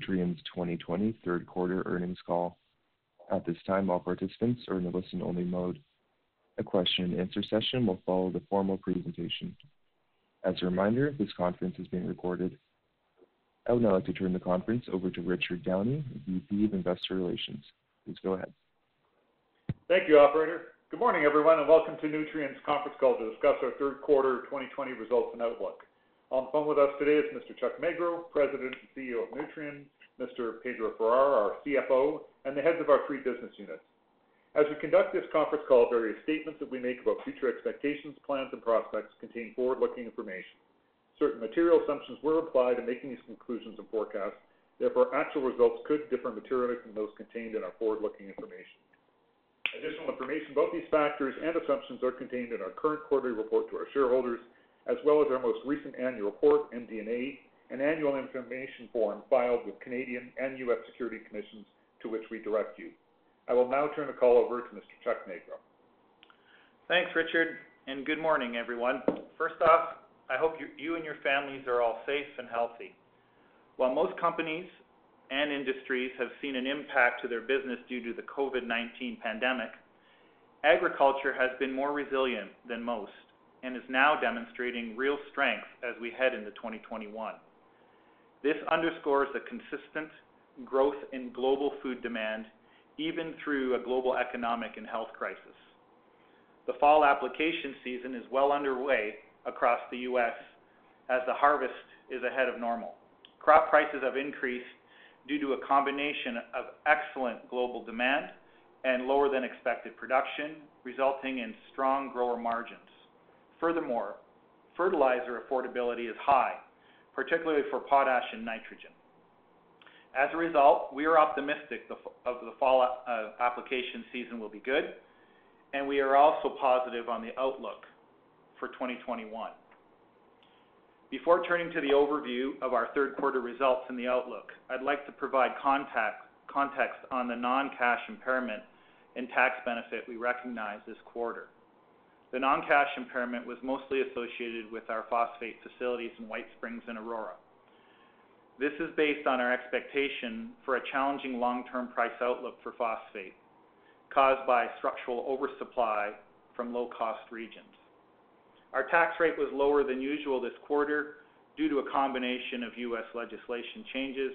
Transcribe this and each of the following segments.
Nutrien's 2020 third quarter earnings call. At this time, all participants are in a listen-only mode. A question and answer session will follow the formal presentation. As a reminder, this conference is being recorded. I would now like to turn the conference over to Richard Downey, VP of Investor Relations. Please go ahead. Thank you, operator. Good morning, everyone, and welcome to Nutrien's conference call to discuss our third quarter 2020 results and outlook. On the phone with us today is Mr. Chuck Magro, President and CEO of Nutrien, Mr. Pedro Farah, our CFO, and the heads of our three business units. As we conduct this conference call, various statements that we make about future expectations, plans, and prospects contain forward-looking information. Certain material assumptions were applied in making these conclusions and forecasts. Therefore, actual results could differ materially from those contained in our forward-looking information. Additional information about these factors and assumptions are contained in our current quarterly report to our shareholders, as well as our most recent annual report, MD&A, and annual information form filed with Canadian and U.S. security commissions to which we direct you. I will now turn the call over to Mr. Chuck Magro. Thanks, Richard, and good morning, everyone. First off, I hope you and your families are all safe and healthy. While most companies and industries have seen an impact to their business due to the COVID-19 pandemic, agriculture has been more resilient than most and is now demonstrating real strength as we head into 2021. This underscores the consistent growth in global food demand, even through a global economic and health crisis. The fall application season is well underway across the U.S. as the harvest is ahead of normal. Crop prices have increased due to a combination of excellent global demand and lower than expected production, resulting in strong grower margins. Furthermore, fertilizer affordability is high, particularly for potash and nitrogen. As a result, we are optimistic of the fall uh, application season will be good, and we are also positive on the outlook for 2021. Before turning to the overview of our third quarter results and the outlook, I'd like to provide context on the non-cash impairment and tax benefit we recognized this quarter. The non-cash impairment was mostly associated with our phosphate facilities in White Springs and Aurora. This is based on our expectation for a challenging long-term price outlook for phosphate caused by structural oversupply from low-cost regions. Our tax rate was lower than usual this quarter due to a combination of U.S. legislation changes,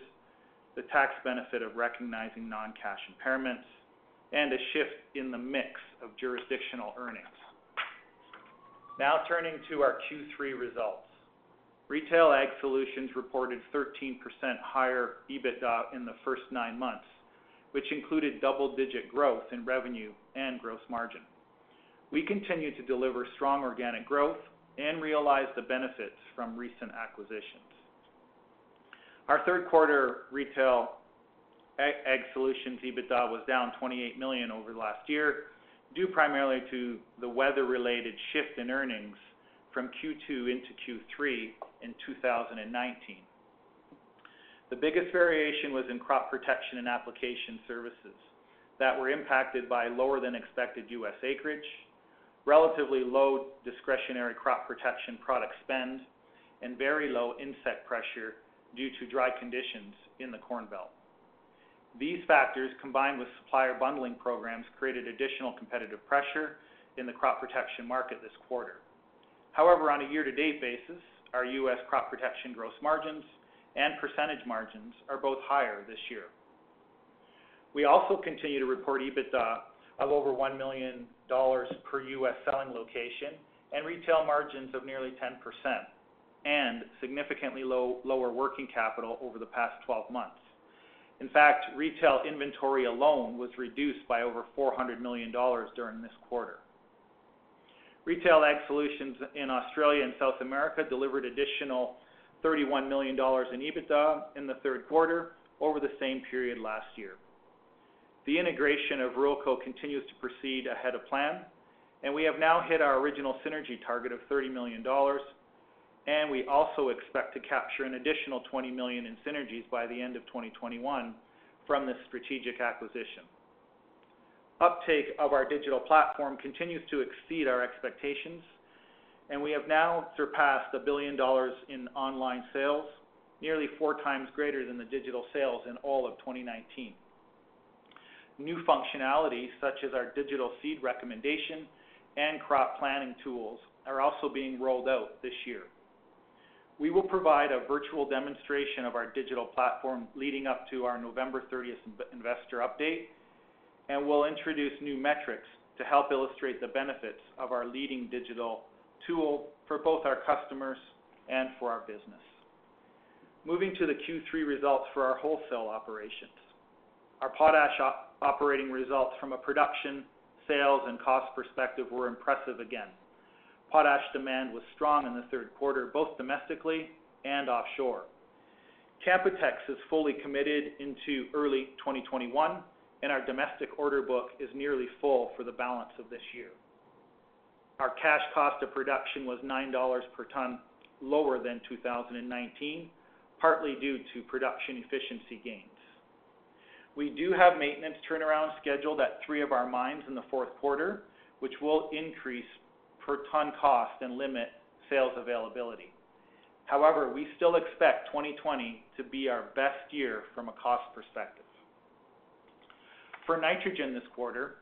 the tax benefit of recognizing non-cash impairments, and a shift in the mix of jurisdictional earnings. Now turning to our Q3 results. Retail Ag Solutions reported 13% higher EBITDA in the first nine months, which included double-digit growth in revenue and gross margin. We continue to deliver strong organic growth and realize the benefits from recent acquisitions. Our third quarter Retail Ag Solutions EBITDA was down 28 million over last year, due primarily to the weather-related shift in earnings from Q2 into Q3 in 2019. The biggest variation was in crop protection and application services that were impacted by lower than expected U.S. acreage, relatively low discretionary crop protection product spend, and very low insect pressure due to dry conditions in the Corn Belt. These factors, combined with supplier bundling programs, created additional competitive pressure in the crop protection market this quarter. However, on a year-to-date basis, our U.S. crop protection gross margins and percentage margins are both higher this year. We also continue to report EBITDA of over $1 million per U.S. selling location and retail margins of nearly 10%, and significantly lower working capital over the past 12 months. In fact, retail inventory alone was reduced by over $400 million during this quarter. Retail Ag Solutions in Australia and South America delivered additional $31 million in EBITDA in the third quarter over the same period last year. The integration of Ruralco continues to proceed ahead of plan, and we have now hit our original synergy target of $30 million, and we also expect to capture an additional 20 million in synergies by the end of 2021 from this strategic acquisition. Uptake of our digital platform continues to exceed our expectations, and we have now surpassed $1 billion in online sales, nearly four times greater than the digital sales in all of 2019. New functionalities such as our digital seed recommendation and crop planning tools are also being rolled out this year. We will provide a virtual demonstration of our digital platform leading up to our November 30th investor update, and we'll introduce new metrics to help illustrate the benefits of our leading digital tool for both our customers and for our business. Moving to the Q3 results for our wholesale operations. Our potash operating results from a production, sales, and cost perspective were impressive again. Potash demand was strong in the third quarter, both domestically and offshore. Canpotex is fully committed into early 2021, and our domestic order book is nearly full for the balance of this year. Our cash cost of production was $9 per ton lower than 2019, partly due to production efficiency gains. We do have maintenance turnaround scheduled at three of our mines in the fourth quarter, which will increase per ton cost and limit sales availability. However, we still expect 2020 to be our best year from a cost perspective. For nitrogen this quarter,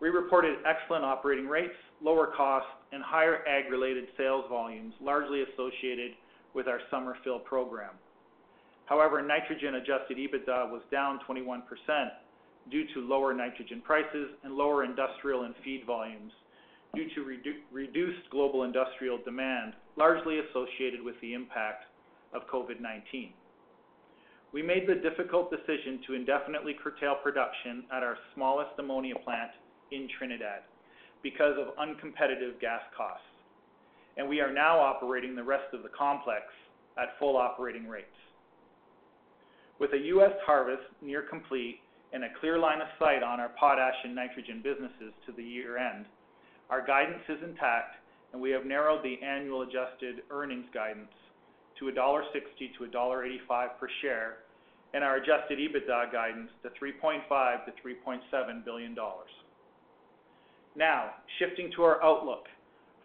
we reported excellent operating rates, lower costs, and higher ag-related sales volumes, largely associated with our summer fill program. However, nitrogen adjusted EBITDA was down 21% due to lower nitrogen prices and lower industrial and feed volumes due to reduced global industrial demand, largely associated with the impact of COVID-19. We made the difficult decision to indefinitely curtail production at our smallest ammonia plant in Trinidad because of uncompetitive gas costs, and we are now operating the rest of the complex at full operating rates. With a U.S. harvest near complete and a clear line of sight on our potash and nitrogen businesses to the year-end, our guidance is intact, and we have narrowed the annual adjusted earnings guidance to $1.60-$1.85 per share and our adjusted EBITDA guidance to $3.5 billion-$3.7 billion. Now, shifting to our outlook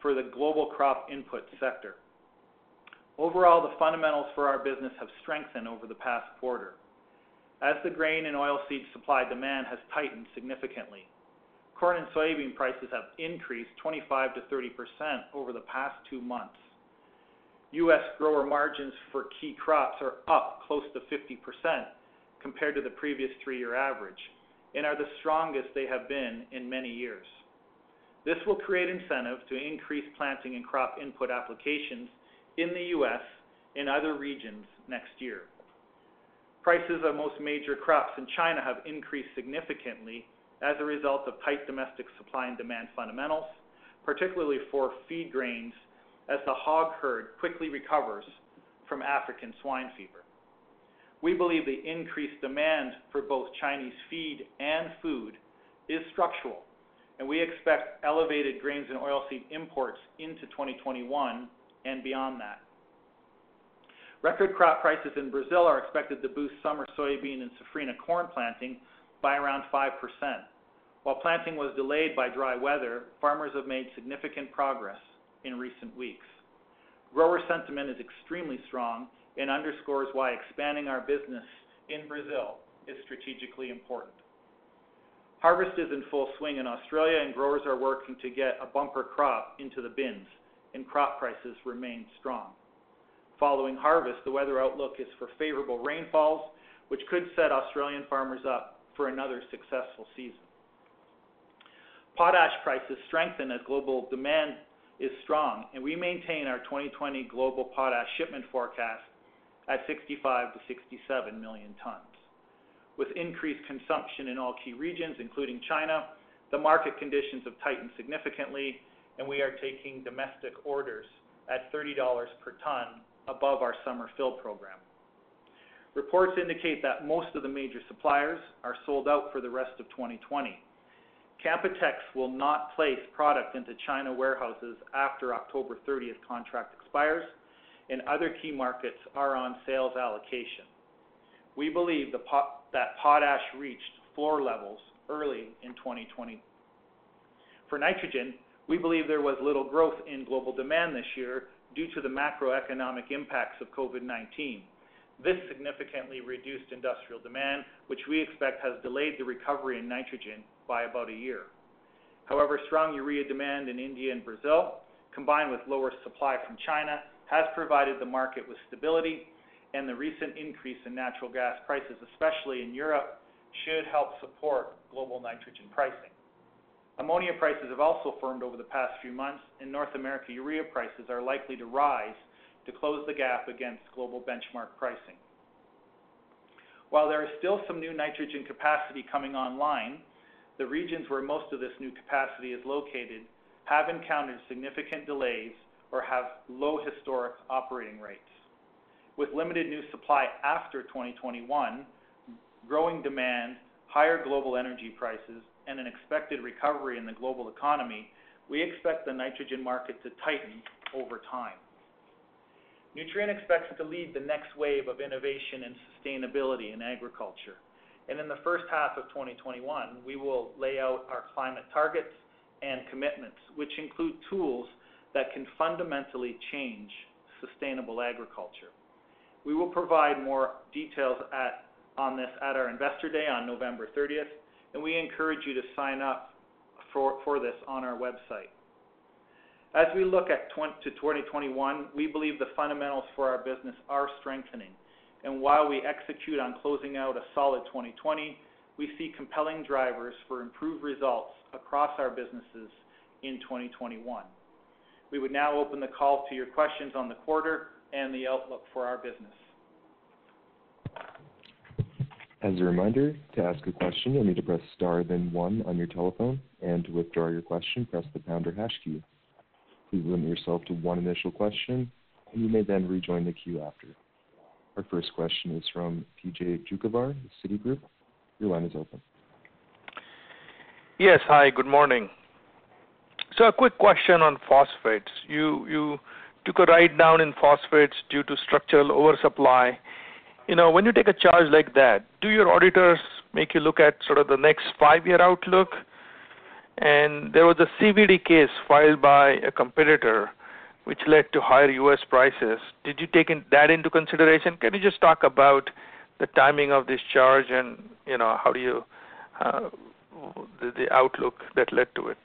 for the global crop input sector. Overall, the fundamentals for our business have strengthened over the past quarter as the grain and oilseed supply-demand has tightened significantly. Corn and soybean prices have increased 25 to 30 percent over the past two months. U.S. grower margins for key crops are up close to 50% compared to the previous three-year average and are the strongest they have been in many years. This will create incentive to increase planting and crop input applications in the U.S. and other regions next year. Prices of most major crops in China have increased significantly as a result of tight domestic supply and demand fundamentals, particularly for feed grains, as the hog herd quickly recovers from African swine fever. We believe the increased demand for both Chinese feed and food is structural, and we expect elevated grains and oilseed imports into 2021 and beyond that. Record crop prices in Brazil are expected to boost summer soybean and safrinha corn planting by around 5%. While planting was delayed by dry weather, farmers have made significant progress in recent weeks. Grower sentiment is extremely strong and underscores why expanding our business in Brazil is strategically important. Harvest is in full swing in Australia, and growers are working to get a bumper crop into the bins, and crop prices remain strong. Following harvest, the weather outlook is for favorable rainfalls, which could set Australian farmers up for another successful season. Potash prices strengthen as global demand is strong, and we maintain our 2020 global potash shipment forecast at 65 million-67 million tons. With increased consumption in all key regions, including China, the market conditions have tightened significantly, and we are taking domestic orders at $30 per ton above our summer fill program. Reports indicate that most of the major suppliers are sold out for the rest of 2020. Canpotex will not place product into China warehouses after October 30th contract expires, and other key markets are on sales allocation. We believe that potash reached floor levels early in 2020. For nitrogen, we believe there was little growth in global demand this year due to the macroeconomic impacts of COVID-19. This significantly reduced industrial demand, which we expect has delayed the recovery in nitrogen by about a year. However, strong urea demand in India and Brazil, combined with lower supply from China, has provided the market with stability, and the recent increase in natural gas prices, especially in Europe, should help support global nitrogen pricing. Ammonia prices have also firmed over the past few months. In North America, urea prices are likely to rise to close the gap against global benchmark pricing. While there is still some new nitrogen capacity coming online, the regions where most of this new capacity is located have encountered significant delays or have low historic operating rates. With limited new supply after 2021, growing demand, higher global energy prices, and an expected recovery in the global economy, we expect the nitrogen market to tighten over time. Nutrien expects to lead the next wave of innovation and sustainability in agriculture. And in the first half of 2021, we will lay out our climate targets and commitments, which include tools that can fundamentally change sustainable agriculture. We will provide more details on this at our Investor Day on November 30th, and we encourage you to sign up for this on our website. As we look to 2021, we believe the fundamentals for our business are strengthening. And while we execute on closing out a solid 2020, we see compelling drivers for improved results across our businesses in 2021. We would now open the call to your questions on the quarter and the outlook for our business. As a reminder, to ask a question, you'll need to press star then one on your telephone, and to withdraw your question, press the pound or hash key. Please limit yourself to one initial question, and you may then rejoin the queue after. Our first question is from P.J. Juvekar Citigroup. Your line is open. Yes. Hi, good morning. So a quick question on phosphates. You took a write-down in phosphates due to structural oversupply. You know, when you take a charge like that, do your auditors make you look at sort of the next five-year outlook? And there was a CVD case filed by a competitor which led to higher U.S. prices. Did you take that into consideration? Can you just talk about the timing of this charge and you know how do you uh, the outlook that led to it?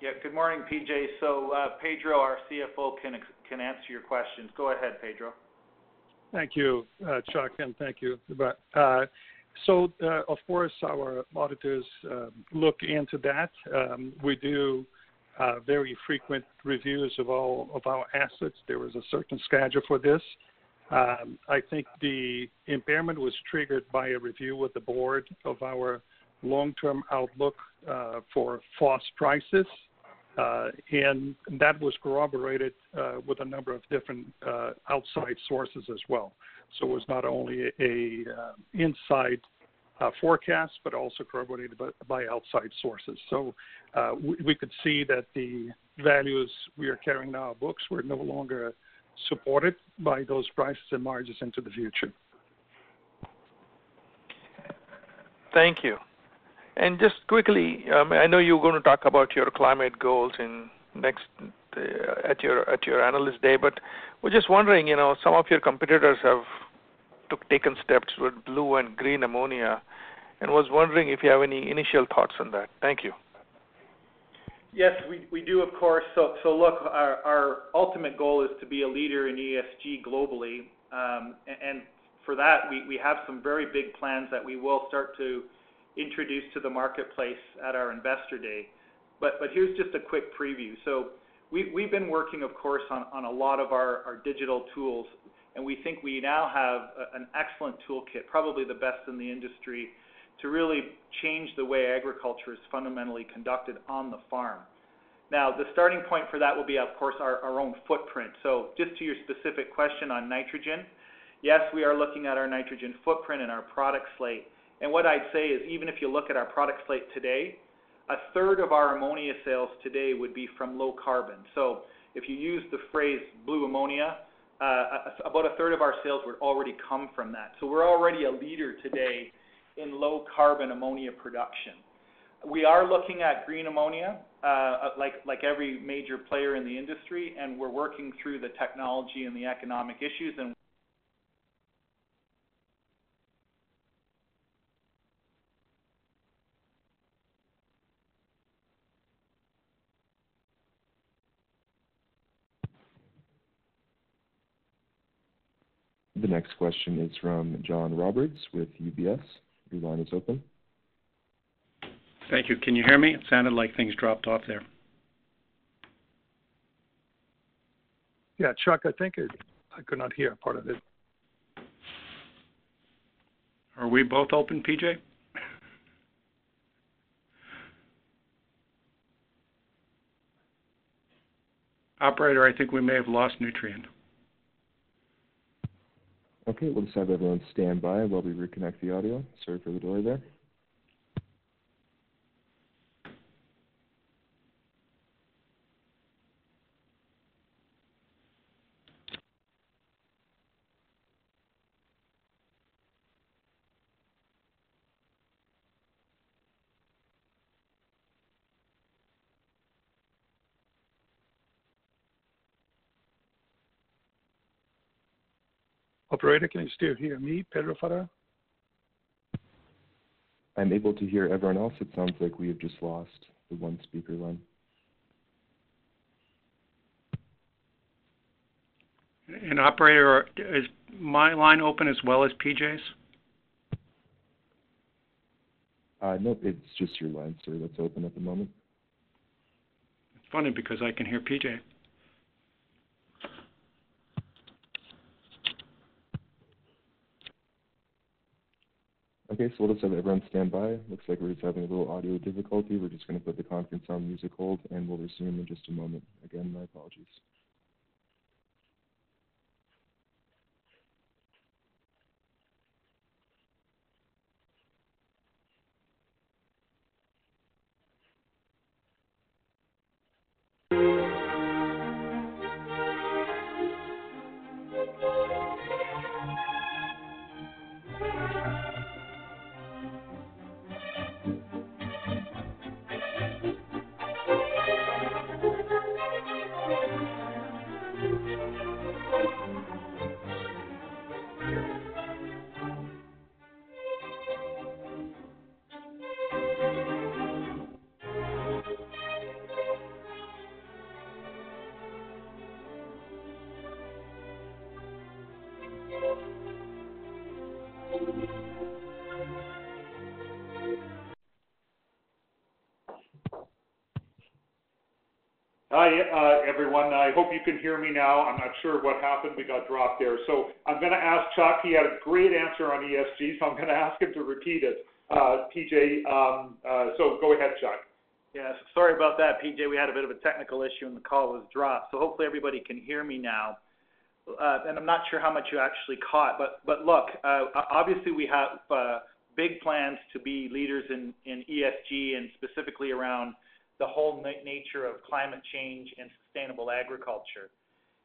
Yeah. Good morning, P.J. So uh Pedro, our CFO, can answer your questions. Go ahead, Pedro. Thank you, uh, Chuck, and thank you. Uh, so, of course, our auditors um, look into that. Um, we do Uh, very frequent reviews of all of our assets. There was a certain schedule for this. Um, I think the impairment was triggered by a review with the board of our long-term outlook uh, for phos prices. Uh, and that was corroborated uh, with a number of different outside sources as well. So it was not only an inside Uh, forecast, but also corroborated by outside sources. So uh, we could see that the values we are carrying in our books were no longer supported by those prices and margins into the future. Thank you. And just quickly, um, I know you're going to talk about your climate goals in next uh, at your at your Analyst Day, but we're just wondering, you know, some of your competitors have taken steps with blue and green ammonia, and was wondering if you have any initial thoughts on that. Thank you. Yes, we do, of course. So so look, our ultimate goal is to be a leader in ESG globally. Um and for that, we have some very big plans that we will start to introduce to the marketplace at our Investor Day. But but here's just a quick preview. So we we've been working, of course, on a lot of our digital tools, and we think we now have an excellent toolkit, probably the best in the industry, to really change the way agriculture is fundamentally conducted on the farm. Now, the starting point for that will be, of course, our, our own footprint. So just to your specific question on nitrogen, yes, we are looking at our nitrogen footprint and our product slate. And what I'd say is even if you look at our product slate today, a third of our ammonia sales today would be from low carbon. So if you use the phrase blue ammonia, about a third of our sales would already come from that. So we're already a leader today in low carbon ammonia production. We are looking at green ammonia, uh, like, like every major player in the industry, and we're working through the technology and the economic issues and The next question is from John Roberts with UBS. Your line is open. Thank you. Can you hear me? It sounded like things dropped off there. Yeah, Chuck, I think it, I could not hear part of it. Are we both open, PJ? Operator, I think we may have lost Nutrien. Okay, we'll just have everyone stand by while we reconnect the audio. Sorry for the delay there. Operator, can you still hear me, Pedro Farah? I'm able to hear everyone else. It sounds like we have just lost the one speaker line. And operator, is my line open as well as PJ's? Uh, nope, it's just your line, sir, that's open at the moment. It's funny because I can hear PJ. Okay, so we'll just have everyone stand by. Looks like we're just having a little audio difficulty. We're just going to put the conference on music hold, and we'll resume in just a moment. Again, my apologies. Hi, uh, everyone. I hope you can hear me now. I'm not sure what happened. We got dropped there. So I'm going to ask Chuck. He had a great answer on ESG, so I'm going to ask him to repeat it. Uh, PJ, um, uh, so go ahead, Chuck. Yes, sorry about that, PJ. We had a bit of a technical issue and the call was dropped. So hopefully everybody can hear me now. Uh, and I'm not sure how much you actually caught, but but look, uh, obviously we have uh, big plans to be leaders in, in ESG and specifically around the whole na- nature of climate change and sustainable agriculture.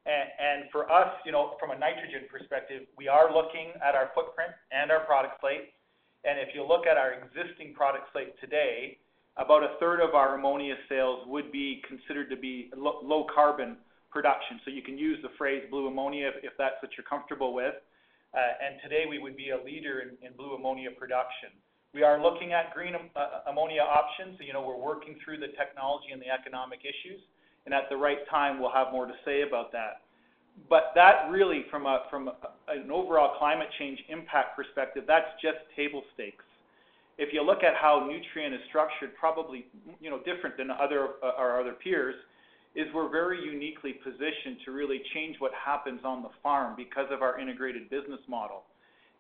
And, and for us, you know, from a nitrogen perspective, we are looking at our footprint and our product slate. And if you look at our existing product slate today, about a third of our ammonia sales would be considered to be lo- low carbon production. So you can use the phrase blue ammonia if, if that's what you're comfortable with. Uh, and today we would be a leader in, in blue ammonia production. We are looking at green uh, ammonia options. You know, we're working through the technology and the economic issues, and at the right time, we'll have more to say about that. But that really, from a from an overall climate change impact perspective, that's just table stakes. If you look at how Nutrien is structured, probably you know different than other uh, our other peers, is we're very uniquely positioned to really change what happens on the farm because of our integrated business model.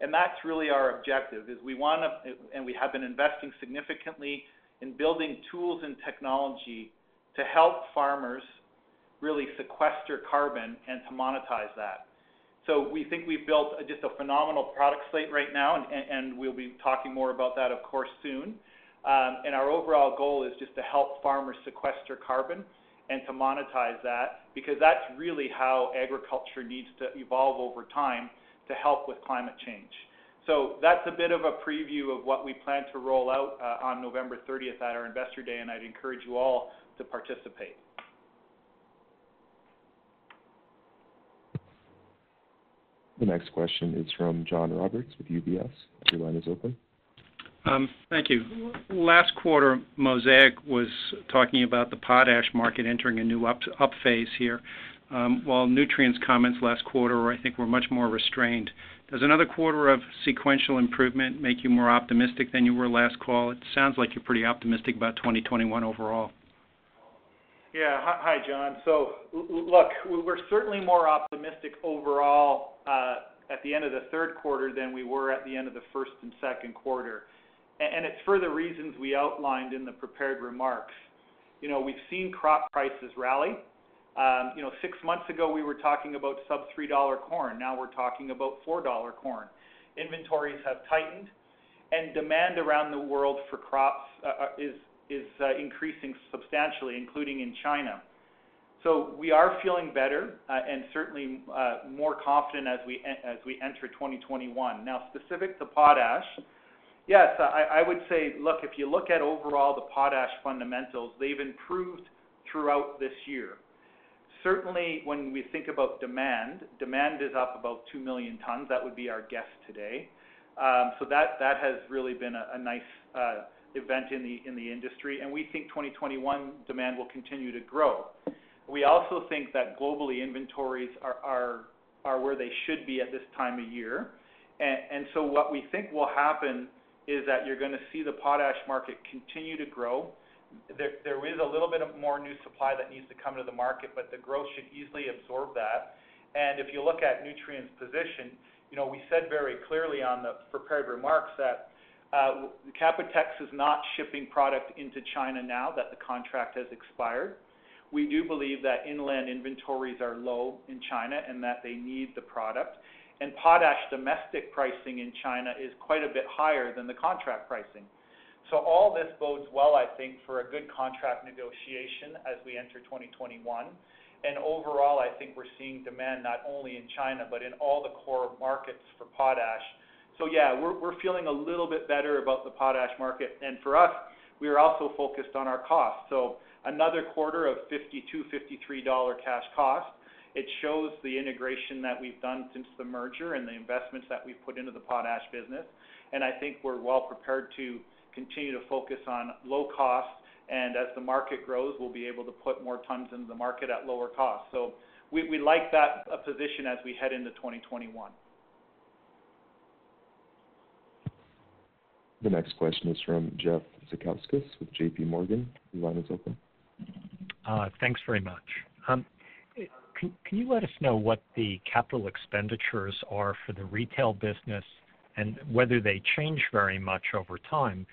And that's really our objective, is we want to, and we have been investing significantly in building tools and technology to help farmers really sequester carbon and to monetize that. So we think we've built just a phenomenal product slate right now, and, we'll be talking more about that, of course, soon. Um, and our overall goal is just to help farmers sequester carbon and to monetize that because that's really how agriculture needs to evolve over time to help with climate change. So that's a bit of a preview of what we plan to roll out uh, on November 30th at our Investor Day, and I'd encourage you all to participate. The next question is from John Roberts with UBS. Your line is open. Um, thank you. Last quarter, Mosaic was talking about the potash market entering a new up, up phase here, um, while Nutrien's comments last quarter, I think, were much more restrained. Does another quarter of sequential improvement make you more optimistic than you were last call? It sounds like you're pretty optimistic about 2021 overall. Yeah. Hi, John. So look, we're certainly more optimistic overall uh, at the end of the third quarter than we were at the end of the first and second quarter. And it's for the reasons we outlined in the prepared remarks. You know, we've seen crop prices rally. Um, you know, six months ago, we were talking about sub $3 corn. Now we're talking about $4 corn. Inventories have tightened, and demand around the world for crops uh, uh is is uh, increasing substantially, including in China. So we are feeling better uh, and certainly uh, more confident as we as we enter 2021. Now, specific to potash, yes, I, I would say, look, if you look at overall the potash fundamentals, they've improved throughout this year. Certainly, when we think about demand, demand is up about 2 million tons. That would be our guess today. Um, so that has really been a, nice uh, event in the in the industry, and we think 2021 demand will continue to grow. We also think that globally inventories are where they should be at this time of year. And so what we think will happen is that you're going to see the potash market continue to grow. There, is a little bit more new supply that needs to come to the market, but the growth should easily absorb that. And if you look at Nutrien's position, you know, we said very clearly on the prepared remarks that uh, is not shipping product into China now that the contract has expired. We do believe that inland inventories are low in China and that they need the product. And potash domestic pricing in China is quite a bit higher than the contract pricing. So all this bodes well, I think, for a good contract negotiation as we enter 2021. And overall, I think we're seeing demand not only in China, but in all the core markets for potash so yeah, we're, feeling a little bit better about the potash market. And for us, we are also focused on our costs. So another quarter of 52 $53 cash cost. It shows the integration that we've done since the merger and the investments that we've put into the potash business. And I think we're well prepared to continue to focus on low cost. And as the market grows, we'll be able to put more tons into the market at lower cost. So we, we like that uh, position as we head into 2021. The next question is from Jeff Zekauskas with J.P. Morgan. Your line is open. Uh, thanks very much. Um, can you let us know what the capital expenditures are for the retail business and whether they change very much over time?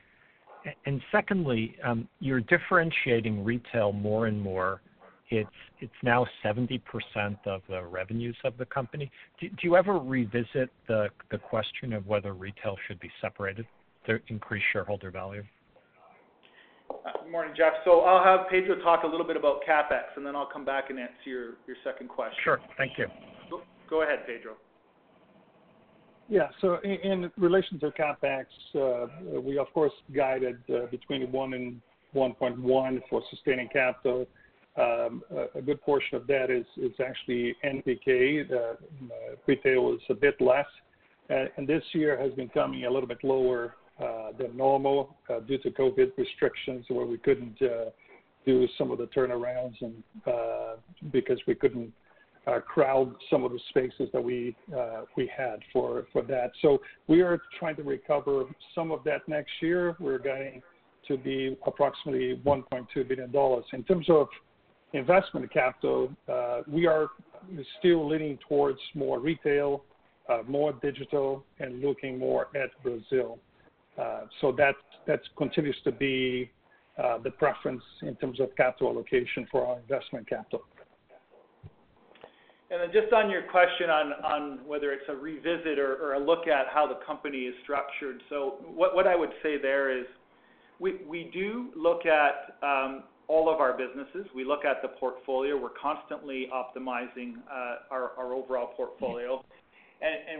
And secondly, um, you're differentiating retail more and more. It's now 70% of the revenues of the company. Do you ever revisit the question of whether retail should be separated? to increase shareholder value? Uh, good morning, Jeff. So I'll have Pedro talk a little bit about CapEx, and then I'll come back and answer your, your second question. Sure. Thank you. Go ahead, Pedro. Yeah. So in, relation to CapEx, uh, we of course guided uh, between 1 and 1.1 for sustaining capital. Um, a, good portion of that is, is actually NPK. Uh, retail is a bit less. and this year has been coming a little bit lower than normal due to COVID restrictions, where we couldn't do some of the turnarounds and because we couldn't crowd some of the spaces that we uh, we had for for that. So we are trying to recover some of that next year. We're going to be approximately $1.2 billion. In terms of investment capital, Uh, we are still leaning towards more retail, more digital, and looking more at Brazil. Uh, so that that continues to be the preference in terms of capital allocation for our investment capital. And then just on your question on, whether it's a revisit or, a look at how the company is structured. So what, I would say there is we, do look at um, all of our businesses. We look at the portfolio. We're constantly optimizing uh, our, overall portfolio.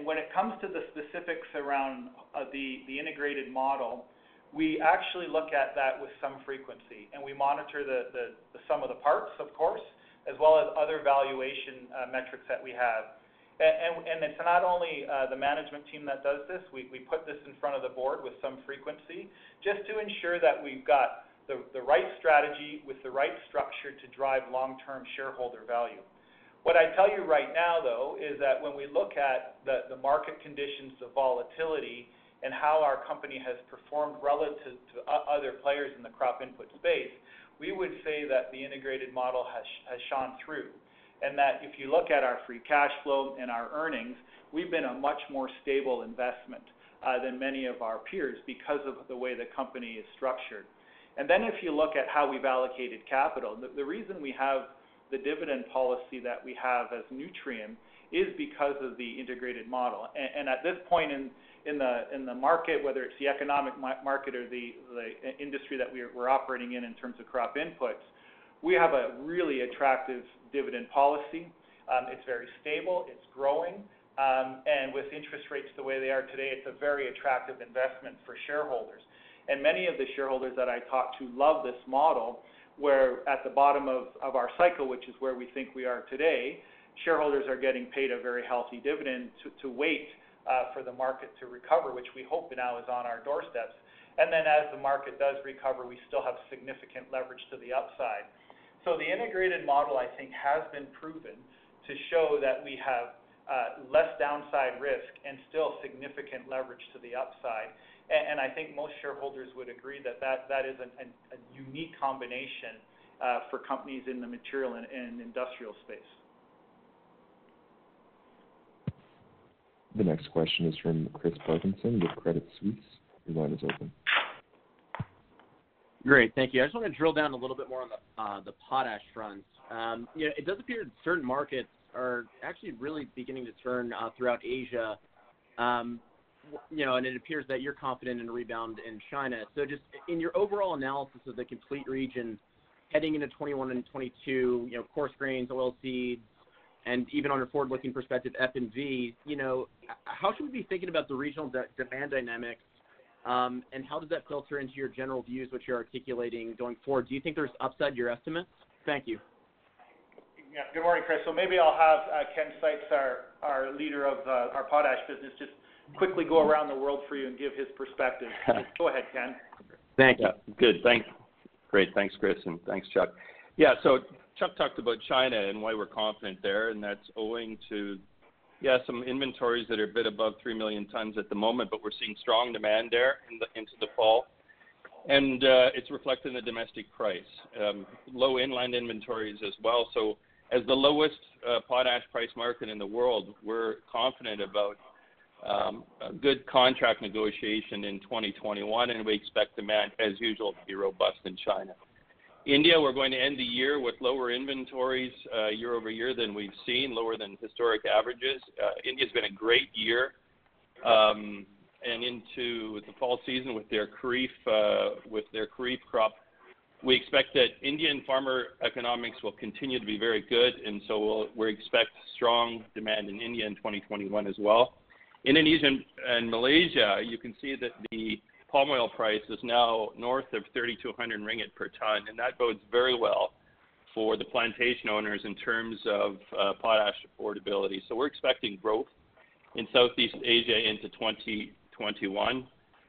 When it comes to the specifics around uh, the, integrated model, we actually look at that with some frequency, and we monitor the sum of the parts, of course, as well as other valuation uh, metrics that we have. And, and, it's not only uh, the management team that does this, we, we put this in front of the board with some frequency, just to ensure that we've got the, the right strategy with the right structure to drive long-term shareholder value. What I tell you right now, though, is that when we look at the, the market conditions, the volatility, and how our company has performed relative to other players in the crop input space, we would say that the integrated model has, shone through. And that if you look at our free cash flow and our earnings, we've been a much more stable investment uh, than many of our peers because of the way the company is structured. And then if you look at how we've allocated capital, the, reason we have the dividend policy that we have as Nutrien is because of the integrated model. At this point in, the in the market, whether it's the economic market or the the industry that we're, we're operating in in terms of crop inputs, we have a really attractive dividend policy. Um, it's very stable, it's growing, um, and with interest rates the way they are today, it's a very attractive investment for shareholders. And many of the shareholders that I talk to love this model, where at the bottom of, of our cycle, which is where we think we are today, shareholders are getting paid a very healthy dividend to, to wait for the market to recover, which we hope now is on our doorsteps. And then as the market does recover, we still have significant leverage to the upside. So the integrated model, I think, has been proven to show that we have uh, less downside risk and still significant leverage to the upside. And, I think most shareholders would agree that that, that is a unique combination uh, for companies in the material and, and industrial space. The next question is from Chris Parkinson with Credit Suisse. Your line is open. Great. Thank you. I just want to drill down a little bit more on the uh, the potash front. Um, you know, it does appear that certain markets are actually really beginning to turn uh, throughout Asia. Um, you know, and it appears that you're confident in a rebound in China. So just in your overall analysis of the complete region heading into 21 and 22, you know, coarse grains, oil seeds, and even on a forward-looking perspective, F&V, you know, how should we be thinking about the regional de- demand dynamics, um, and how does that filter into your general views, which you're articulating going forward? Do you think there's upside to your estimates? Thank you. Yeah. Good morning, Chris. So maybe I'll have uh, Ken Seitz, our, our leader of uh, our potash business, just quickly go around the world for you and give his perspective. go ahead, Ken. Thank you. Yeah, good. Thanks. Great. Thanks, Chris, and thanks, Chuck. Yeah, so Chuck talked about China and why we're confident there, and that's owing to, yeah, some inventories that are a bit above 3 million tons at the moment, but we're seeing strong demand there into the fall. and uh, It's reflected in the domestic price. Um, low inland inventories as well. So, As the lowest uh, potash price market in the world, we're confident about um, a good contract negotiation in 2021, and we expect demand, as usual, to be robust in China. India, we're going to end the year with lower inventories uh, year-over-year than we've seen, lower than historic averages. Uh, India's been a great year, um, and into the fall season with their kharif uh, with their kharif crop. We expect that Indian farmer economics will continue to be very good, and so we expect strong demand in India in 2021 as well. Indonesia and Malaysia, you can see that the palm oil price is now north of 3,200 ringgit per ton, and that bodes very well for the plantation owners in terms of uh, potash affordability. So we're expecting growth in Southeast Asia into 2021.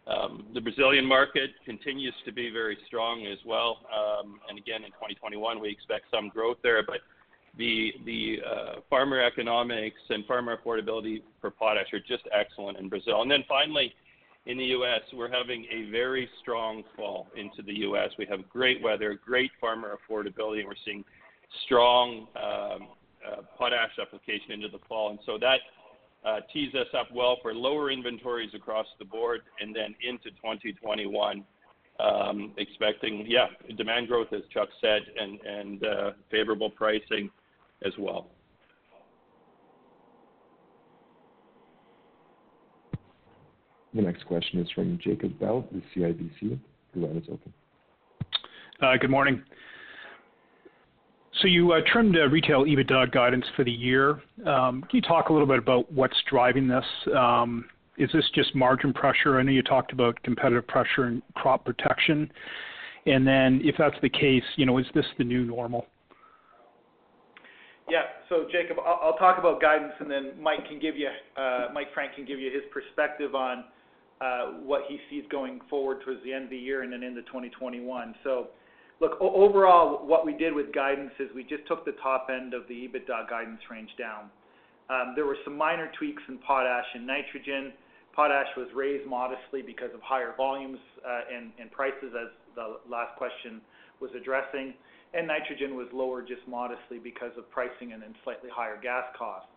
Um, the Brazilian market continues to be very strong as well, um, and again in 2021 we expect some growth there. But the the uh, farmer economics and farmer affordability for potash are just excellent in Brazil. And then finally, in the U.S., we're having a very strong fall into the U.S. We have great weather, great farmer affordability, and we're seeing strong um, uh, potash application into the fall. And so that uh, tees us up well for lower inventories across the board and then into 2021 Um, expecting, yeah, demand growth, as Chuck said, and and uh, favorable pricing as well. The next question is from Jacob Bout with CIBC. Your line is open. Uh, good morning. So You uh, trimmed the retail EBITDA guidance for the year. Um, can you talk a little bit about what's driving this? Um, is this just margin pressure? I know you talked about competitive pressure in crop protection. And then, If that's the case, you know, is this the new normal? Yeah. So Jacob, I'll talk about guidance, and then Mike can give you. Mike Frank can give you his perspective on what he sees going forward towards the end of the year and then into 2021. Look, overall, what we did with guidance is we just took the top end of the EBITDA guidance range down. Um, there were some minor tweaks in potash and nitrogen. Potash was raised modestly because of higher volumes uh, and prices, as the last question was addressing. And nitrogen was lower just modestly because of pricing and then slightly higher gas costs.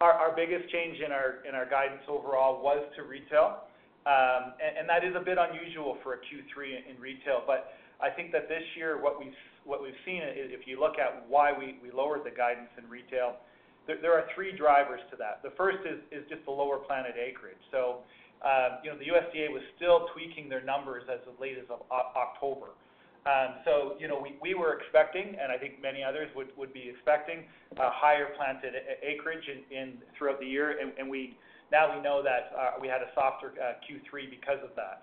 Our biggest change in our guidance overall was to retail. Um, and that is a bit unusual for a Q3 in retail. But I think that this year, what we've what we've seen, is if you look at why we lowered the guidance in retail, there are three drivers to that. The first is is just the lower planted acreage. So, um, you know, the USDA was still tweaking their numbers as late as of October. Um, so, you know, we were expecting, and I think many others would be expecting, a higher planted acreage throughout the year. Now we know that uh, we had a softer uh, Q3 because of that.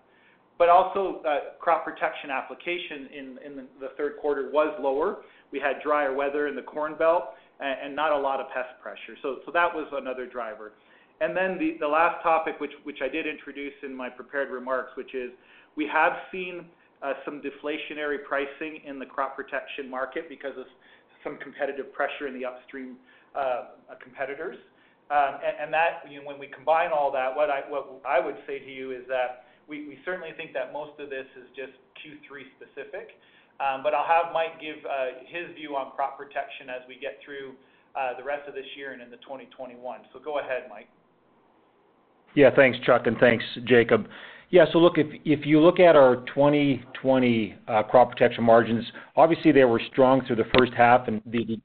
But also, uh, crop protection application in in the third quarter was lower. We had drier weather in the Corn Belt and not a lot of pest pressure. So so that was another driver. And then the last topic, which which I did introduce in my prepared remarks, which is we have seen some deflationary pricing in the crop protection market because of some competitive pressure in the upstream competitors. Um, and that, when we combine all that, what I would say to you is that we certainly think that most of this is just Q3 specific. Um but I'll have Mike give uh, his view on crop protection as we get through uh, the rest of this year and into 2021. So Go ahead, Mike. Yeah. Thanks, Chuck, and thanks, Jacob. Yeah. So look, if you look at our 2020 uh, crop protection margins, obviously they were strong through the first half and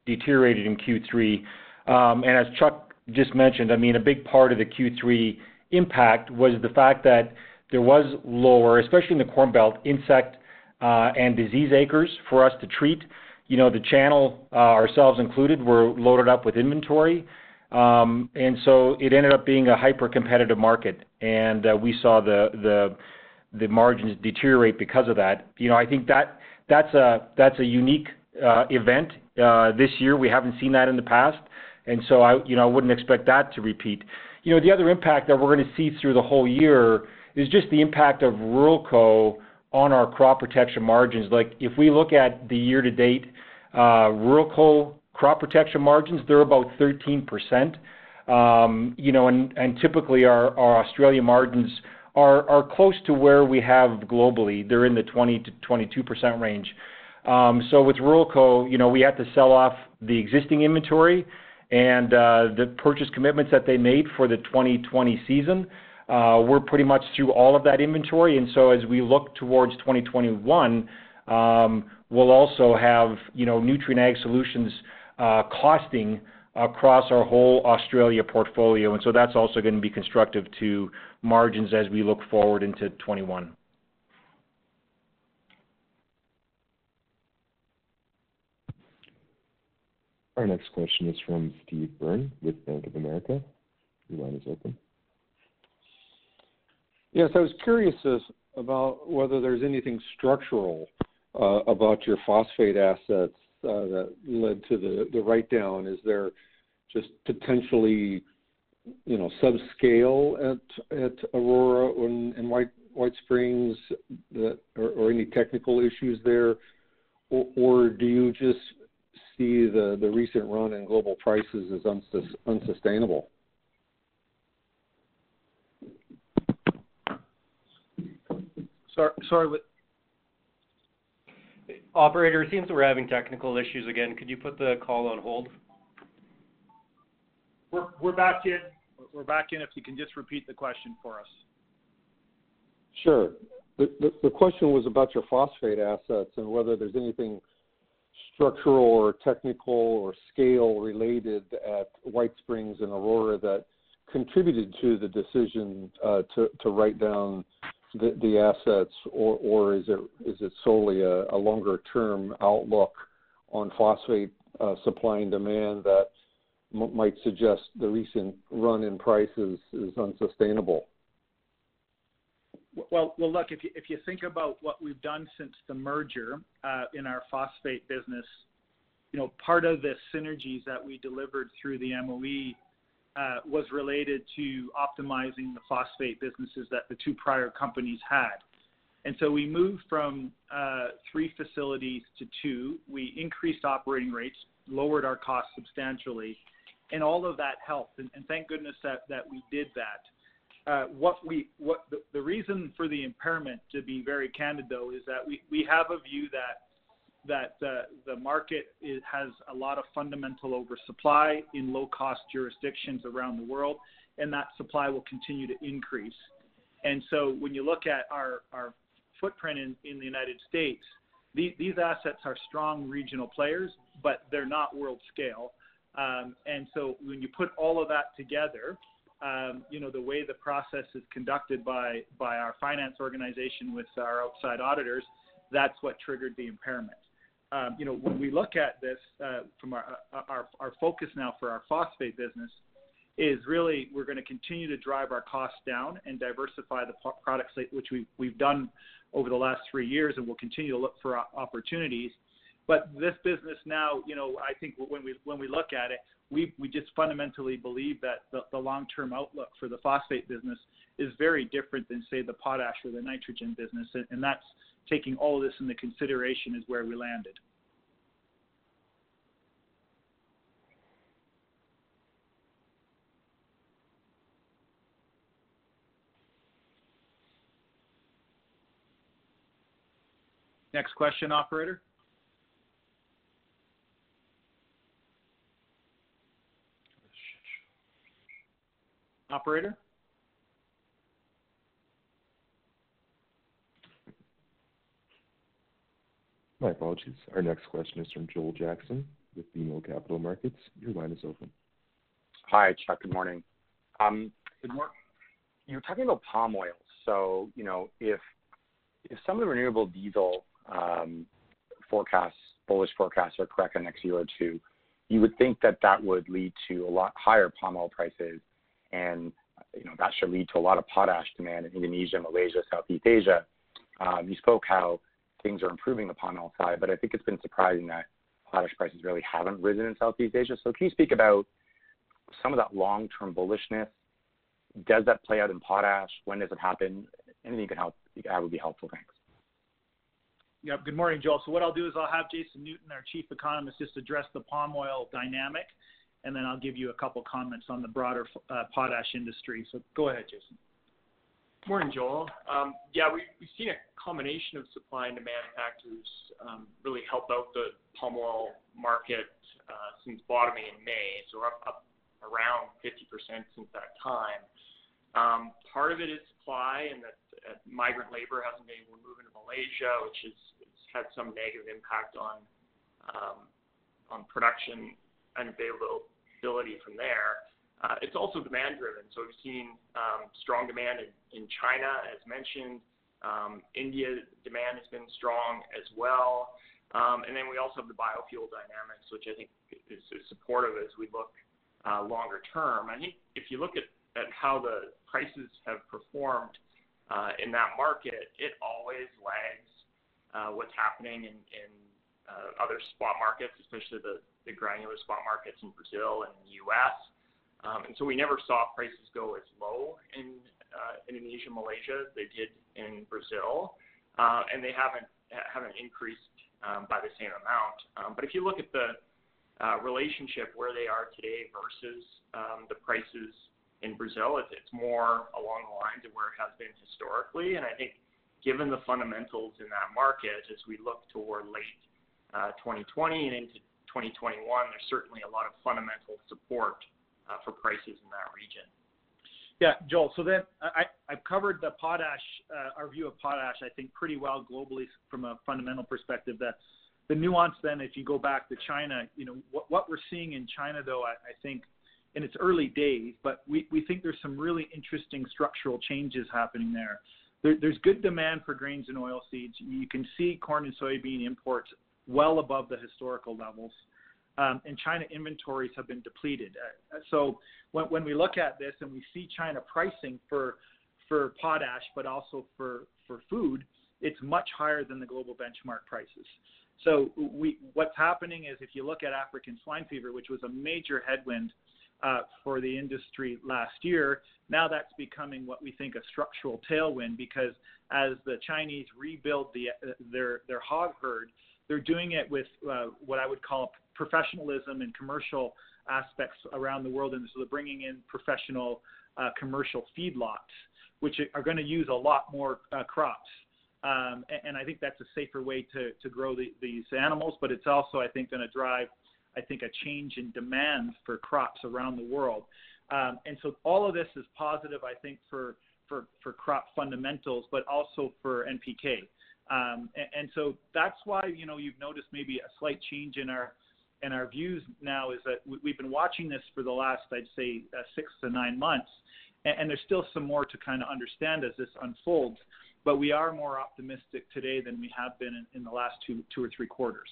deteriorated in Q3. Um, and As Chuck just mentioned, I mean, a big part of the Q3 impact was the fact that there was lower, especially in the Corn Belt, insect uh, and disease acres for us to treat. You know, the channel, uh, ourselves included, were loaded up with inventory. Um, and so it ended up being a hyper-competitive market, and uh, we saw the the the margins deteriorate because of that. You know, I think that that's a that's a unique event this year. We haven't seen that in the past, I you know, I wouldn't expect that to repeat. You know, The other impact that we're going to see through the whole year is just the impact of Ruralco on our crop protection margins. Like, if we look at the year-to-date uh, Ruralco crop protection margins, they're about 13%. Um, you know, And typically, our Australia margins are close to where we have globally. They're in the 20%-22% range. Um, so with Ruralco, you know, we had to sell off the existing inventory and uh, the purchase commitments that they made for the 2020 season. Uh, we're pretty much through all of that inventory. And so as we look towards 2021, um, we'll also have you know, Nutrien Ag Solutions uh, costing across our whole Australia portfolio. And so that's also going to be constructive to margins as we look forward into 2021. Our next question is from Steve Byrne with Bank of America. Your line is open. Yes, I was curious about whether there's anything structural uh, about your phosphate assets uh, that led to the write-down. Is there just potentially you know, subscale at Aurora and White Springs or any technical issues there? Or do you just see the the recent run in global prices as unsustainable? Sorry. With operator, it seems we're having technical issues again. Could you put the call on hold? We're we're back in. We're back in. If you can just repeat the question for us. Sure. The The question was about your phosphate assets and whether there's anything structural or technical or scale related at White Springs and Aurora that contributed to the decision uh, to write down the assets, or is it solely a longer-term outlook on phosphate uh, supply and demand that might suggest the recent run in prices is unsustainable? Well, well, look, if you if you think about what we've done since the merger uh, in our phosphate business, you know, part of the synergies that we delivered through the MOE uh, was related to optimizing the phosphate businesses that the two prior companies had. And so we moved from uh, three facilities to two. We increased operating rates, lowered our costs substantially, and all of that helped. And, and thank goodness that, that we did that. The reason for the impairment, to be very candid, though, is that we we have a view that that the market has a lot of fundamental oversupply in low-cost jurisdictions around the world, and that supply will continue to increase. And so when you look at our our footprint in in the United States, these assets are strong regional players, but they're not world scale. Um, and so when you put all of that together, the way the process is conducted by by our finance organization with our outside auditors, that's what triggered the impairment. Um, you know, when we look at this uh, from our our focus now for our phosphate business is really we're going to continue to drive our costs down and diversify the product slate, which we, we've done over the last three years, and we'll continue to look for opportunities. But this business now, you know, I think when we when we look at it, we we just fundamentally believe that the the long-term outlook for the phosphate business is very different than, say, the potash or the nitrogen business. And that's taking all of this into consideration is where we landed. Next question, operator. Operator? My apologies. Our next question is from Joel Jackson with BMO Capital Markets. Your line is open. Hi, Chuck. Good morning. Good morning. You were talking about palm oil. So, you know, if if some of the renewable diesel um, forecasts, bullish forecasts are correct in the next year or two, you would think that that would lead to a lot higher palm oil prices, and you know that should lead to a lot of potash demand in Indonesia, Malaysia, Southeast Asia. Um, you spoke how things are improving upon palm oil side, but I think it's been surprising that potash prices really haven't risen in Southeast Asia. So can you speak about some of that long-term bullishness? Does that play out in potash? When does it happen? Anything you can help, that would be helpful. Thanks. Yeah. Good morning, Joel. So what I'll do is I'll have Jason Newton, our Chief Economist, just address the palm oil dynamic, and then I'll give you a couple comments on the broader uh, potash industry. So go ahead, Jason. Morning, Joel. Um, yeah, we've seen a combination of supply and demand factors um, really help out the palm oil market uh, since bottoming in May. So we're up around 50% since that time. Um, part of it is supply and that migrant labor hasn't been able to move into Malaysia, which has had some negative impact on on production and from there. Uh, it's also demand driven. So we've seen um, strong demand in China, as mentioned. Um, India demand has been strong as well. Um, and then we also have the biofuel dynamics, which I think is supportive as we look uh, longer term. I think if you look at how the prices have performed uh, in that market, it always lags what's happening in other spot markets, especially the granular spot markets in Brazil and the U.S. Um, and so we never saw prices go as low in Indonesia, Malaysia as they did in Brazil. Uh, and they haven't haven't increased by the same amount. Um, but if you look at the relationship where they are today versus the prices in Brazil, it's more along the lines of where it has been historically. And I think given the fundamentals in that market, as we look toward late 2020 and into 2021, there's certainly a lot of fundamental support for prices in that region. Yeah, Joel. So then I, I've covered the potash, uh, our view of potash, I think, pretty well globally from a fundamental perspective. That the nuance then, if you go back to China, you know, what, what we're seeing in China, though, I, I think, in its early days, but we, we think there's some really interesting structural changes happening there. there. There's good demand for grains and oilseeds. You can see corn and soybean imports well above the historical levels. Um, and China inventories have been depleted. Uh, so when, when we look at this and we see China pricing for for potash, but also for for food, it's much higher than the global benchmark prices. So we, what's happening is if you look at African swine fever, which was a major headwind uh, for the industry last year, now that's becoming what we think a structural tailwind because as the Chinese rebuild the, uh, their their hog herd, they're doing it with uh, what I would call professionalism and commercial aspects around the world, and so they're bringing in professional uh, commercial feedlots, which are going to use a lot more uh, crops. Um, and, and, I think that's a safer way to, to grow the, these animals, but it's also, I think, going to drive, I think, a change in demand for crops around the world. Um, and so all of this is positive, I think, for, for, for crop fundamentals, but also for NPK. Um, and, and, so that's why you know you've noticed maybe a slight change in our and our views now is that we've been watching this for the last, I'd say, uh, six to nine months, and, and, there's still some more to kind of understand as this unfolds. But we are more optimistic today than we have been in, in the last two, two or three quarters.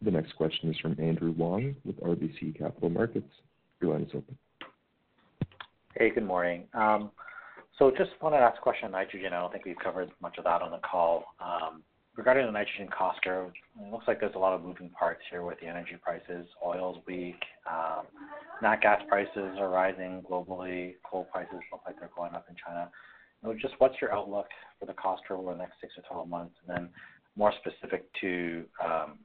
The next question is from Andrew Wong with RBC Capital Markets. Your line is open. Hey, good morning. Um, so just wanted to ask a question on nitrogen. I don't think we've covered much of that on the call. Um, regarding the nitrogen cost curve, it looks like there's a lot of moving parts here with the energy prices. Oil's weak. Um, nat gas prices are rising globally. Coal prices look like they're going up in China. just what's your outlook for the cost curve over the next six to 12 months? And then more specific to um,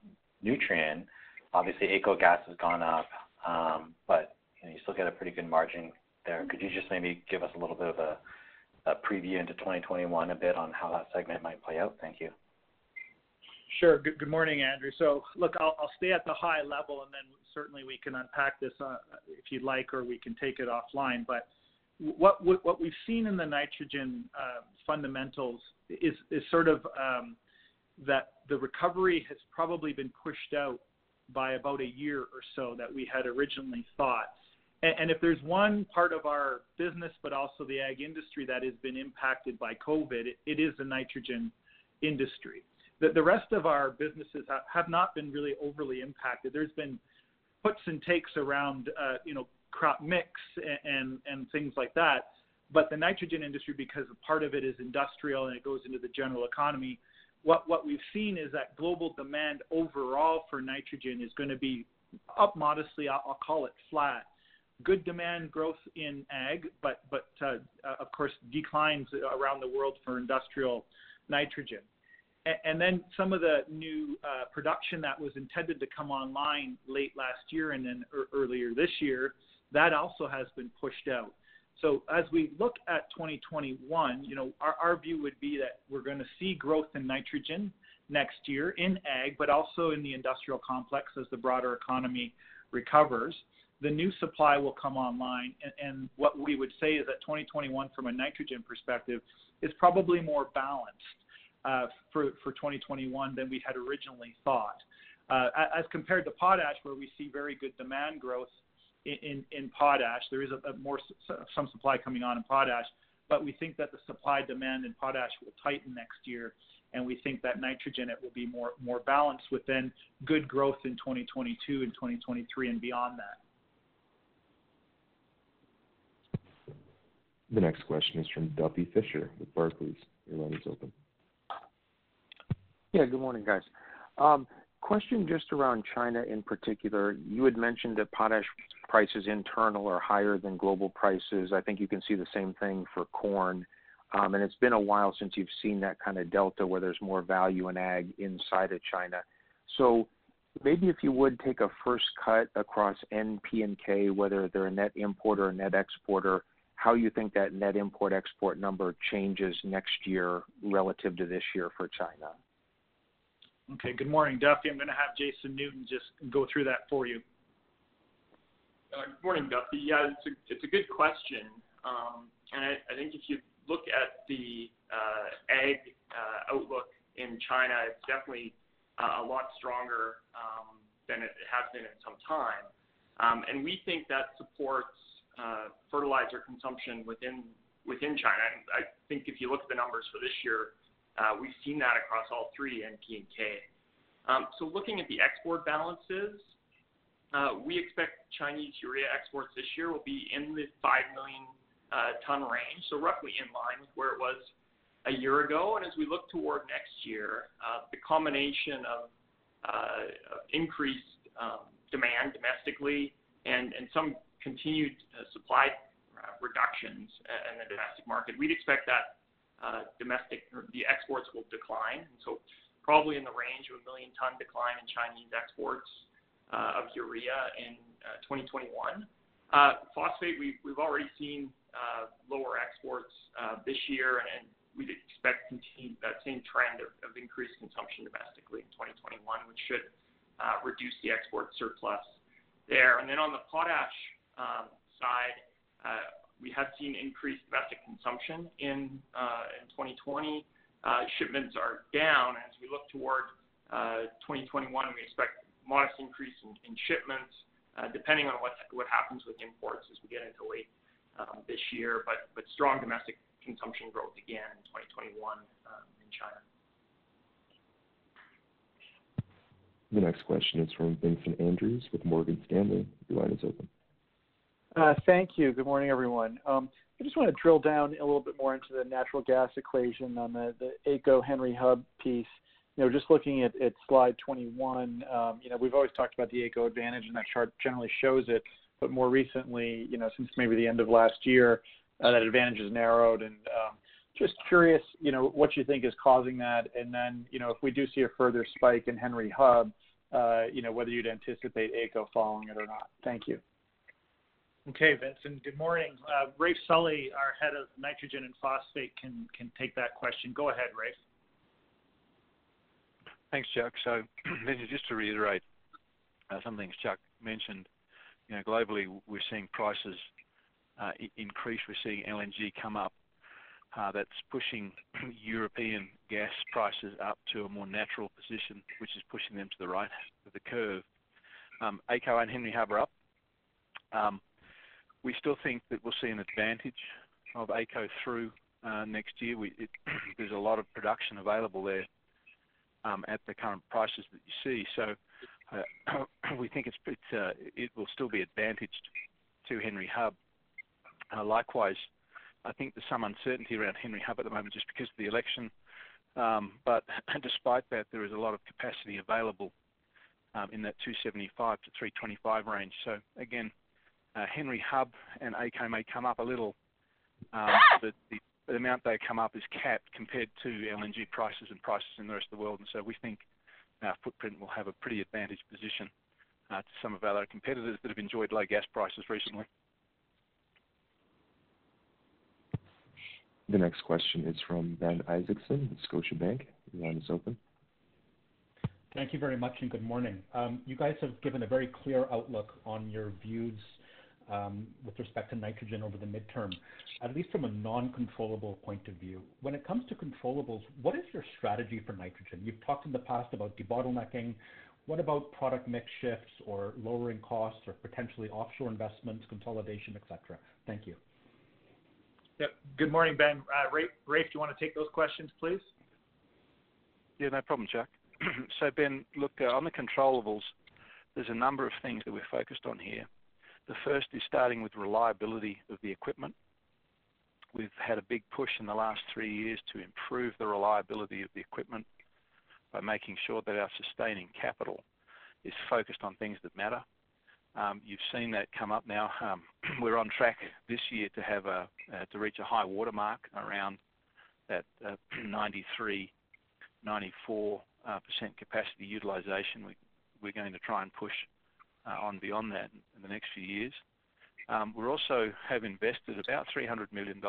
obviously AECO gas has gone up, um, but you, know, you still get a pretty good margin there. Could you just maybe give us a little bit of a, preview into 2021 a bit on how that segment might play out? Thank you. Sure. Good, morning, Andrew. So, look, I'll, stay at the high level, and then certainly we can unpack this uh, if you'd like, or we can take it offline. But what we've seen in the nitrogen uh, fundamentals is is sort of um, that the recovery has probably been pushed out by about a year or so that we had originally thought. And, if there's one part of our business, but also the ag industry that has been impacted by COVID, it, is the nitrogen industry the, rest of our businesses have, not been really overly impacted. There's been puts and takes around, uh, you know, crop mix and, and, and things like that. But the nitrogen industry, because part of it is industrial and it goes into the general economy, what, what we've seen is that global demand overall for nitrogen is going to be up modestly. I'll, I'll call it flat. Good demand growth in ag, but but uh, uh, of course declines around the world for industrial nitrogen and then some of the new uh, production that was intended to come online late last year and then earlier this year, that also has been pushed out. So as we look at 2021, you know, our, our view would be that we're going to see growth in nitrogen next year in ag, but also in the industrial complex as the broader economy recovers. The new supply will come online, and, and what we would say is that 2021, from a nitrogen perspective, is probably more balanced uh, for, for 2021 than we had originally thought. Uh, as compared to potash, where we see very good demand growth in, in, in potash, there is a, a more some supply coming on in potash, but we think that the supply demand in potash will tighten next year, and we think that nitrogen it will be more more balanced with then good growth in 2022 and 2023 and beyond that. The next question is from Duffy Fischer with Barclays. Your line is open. Yeah, good morning, guys. Um, question just around China in particular. You had mentioned that potash prices internal are higher than global prices. I think you can see the same thing for corn. Um, and it's been a while since you've seen that kind of delta where there's more value in ag inside of China. So maybe if you would take a first cut across N, P, and K, whether they're a net importer or net exporter, how you think that net import export number changes next year relative to this year for China. Okay, good morning, Duffy. I'm going to have Jason Newton just go through that for you. Uh, good morning, Duffy. Yeah, it's a it's a good question. Um, and I think if you look at the uh, ag uh, outlook in China, it's definitely a lot stronger um, than it has been in some time. Um, and we think that supports Uh, fertilizer consumption within within China. I think if you look at the numbers for this year, uh, we've seen that across all three, N, P, and K. Um, so looking at the export balances, uh, we expect Chinese urea exports this year will be in the 5 million ton range, so roughly in line with where it was a year ago. And as we look toward next year, the combination of increased um, demand domestically and, and some continued uh, supply uh, reductions in the domestic market, we'd expect that uh, domestic the exports will decline. So, probably in the range of a 1 million ton decline in Chinese exports of urea in 2021. Phosphate, we've already seen lower exports this year, and we'd expect to continue that same trend of increased consumption domestically in 2021, which should reduce the export surplus there. And then on the potash Um, side, uh, we have seen increased domestic consumption in uh, 2020. Uh, shipments are down. As we look toward 2021, we expect modest increase in shipments, depending on what happens with imports as we get into late um, this year, but strong domestic consumption growth again in 2021 um, in China. The next question is from Vincent Andrews with Morgan Stanley. Your line is open. Thank you. Good morning, everyone. I just want to drill down a little bit more into the natural gas equation on the the AECO Henry Hub piece. You know, just looking at slide 21, You know, we've always talked about the AECO advantage, and that chart generally shows it. But more recently, you know, since maybe the end of last year, that advantage has narrowed. And um, just curious you know, what you think is causing that, and then, you know, if we do see a further spike in Henry Hub, uh, you know, whether you'd anticipate AECO following it or not. Thank you. Okay, Vincent. Good morning. Uh, Raef Sully, our head of nitrogen and phosphate, can can take that question. Go ahead, Raef. Thanks, Chuck. Vincent, just to reiterate uh, some things Chuck mentioned. you know, Globally, we're seeing prices uh, increase. We're seeing LNG come up. That's pushing European gas prices up to a more natural position, which is pushing them to the right of the curve. Um, AECO and Henry Hub are up. Um, We still think that we'll see an advantage of AECO through uh, next year. There's a lot of production available there um, at the current prices that you see. So uh, we think uh, it will still be advantaged to Henry Hub. Likewise, I think there's some uncertainty around Henry Hub at the moment just because of the election. Um but despite that, there is a lot of capacity available um, in that 275 to 325 range. So again, Uh, Henry Hub and AECO may come up a little, um, ah! but the amount they come up is capped compared to LNG prices and prices in the rest of the world. And so we think our footprint will have a pretty advantaged position uh, to some of our other competitors that have enjoyed low gas prices recently. The next question is from Ben Isaacson with Scotiabank. Your line is open. Thank you very much, and good morning. Um, you guys have given a very clear outlook on your views Um, with respect to nitrogen over the midterm, at least from a non-controllable point of view. When it comes to controllables, what is your strategy for nitrogen? You've talked in the past about debottlenecking. What about product mix shifts or lowering costs or potentially offshore investments, consolidation, et cetera? Thank you. Yep. Good morning, Ben. Uh, Raef, do you want to take those questions, please? Yeah, no problem, Chuck. Ben, look, uh, on the controllables, there's a number of things that we're focused on here. The first is starting with reliability of the equipment. We've had a big push in the last three years to improve the reliability of the equipment by making sure that our sustaining capital is focused on things that matter. Um, you've seen that come up now. Um, we're on track this year to have a uh, to reach a high watermark around that uh, 93%, 94% uh, capacity utilization. We're going to try and push Uh, on beyond that in the next few years. Um, we also have invested about $300 million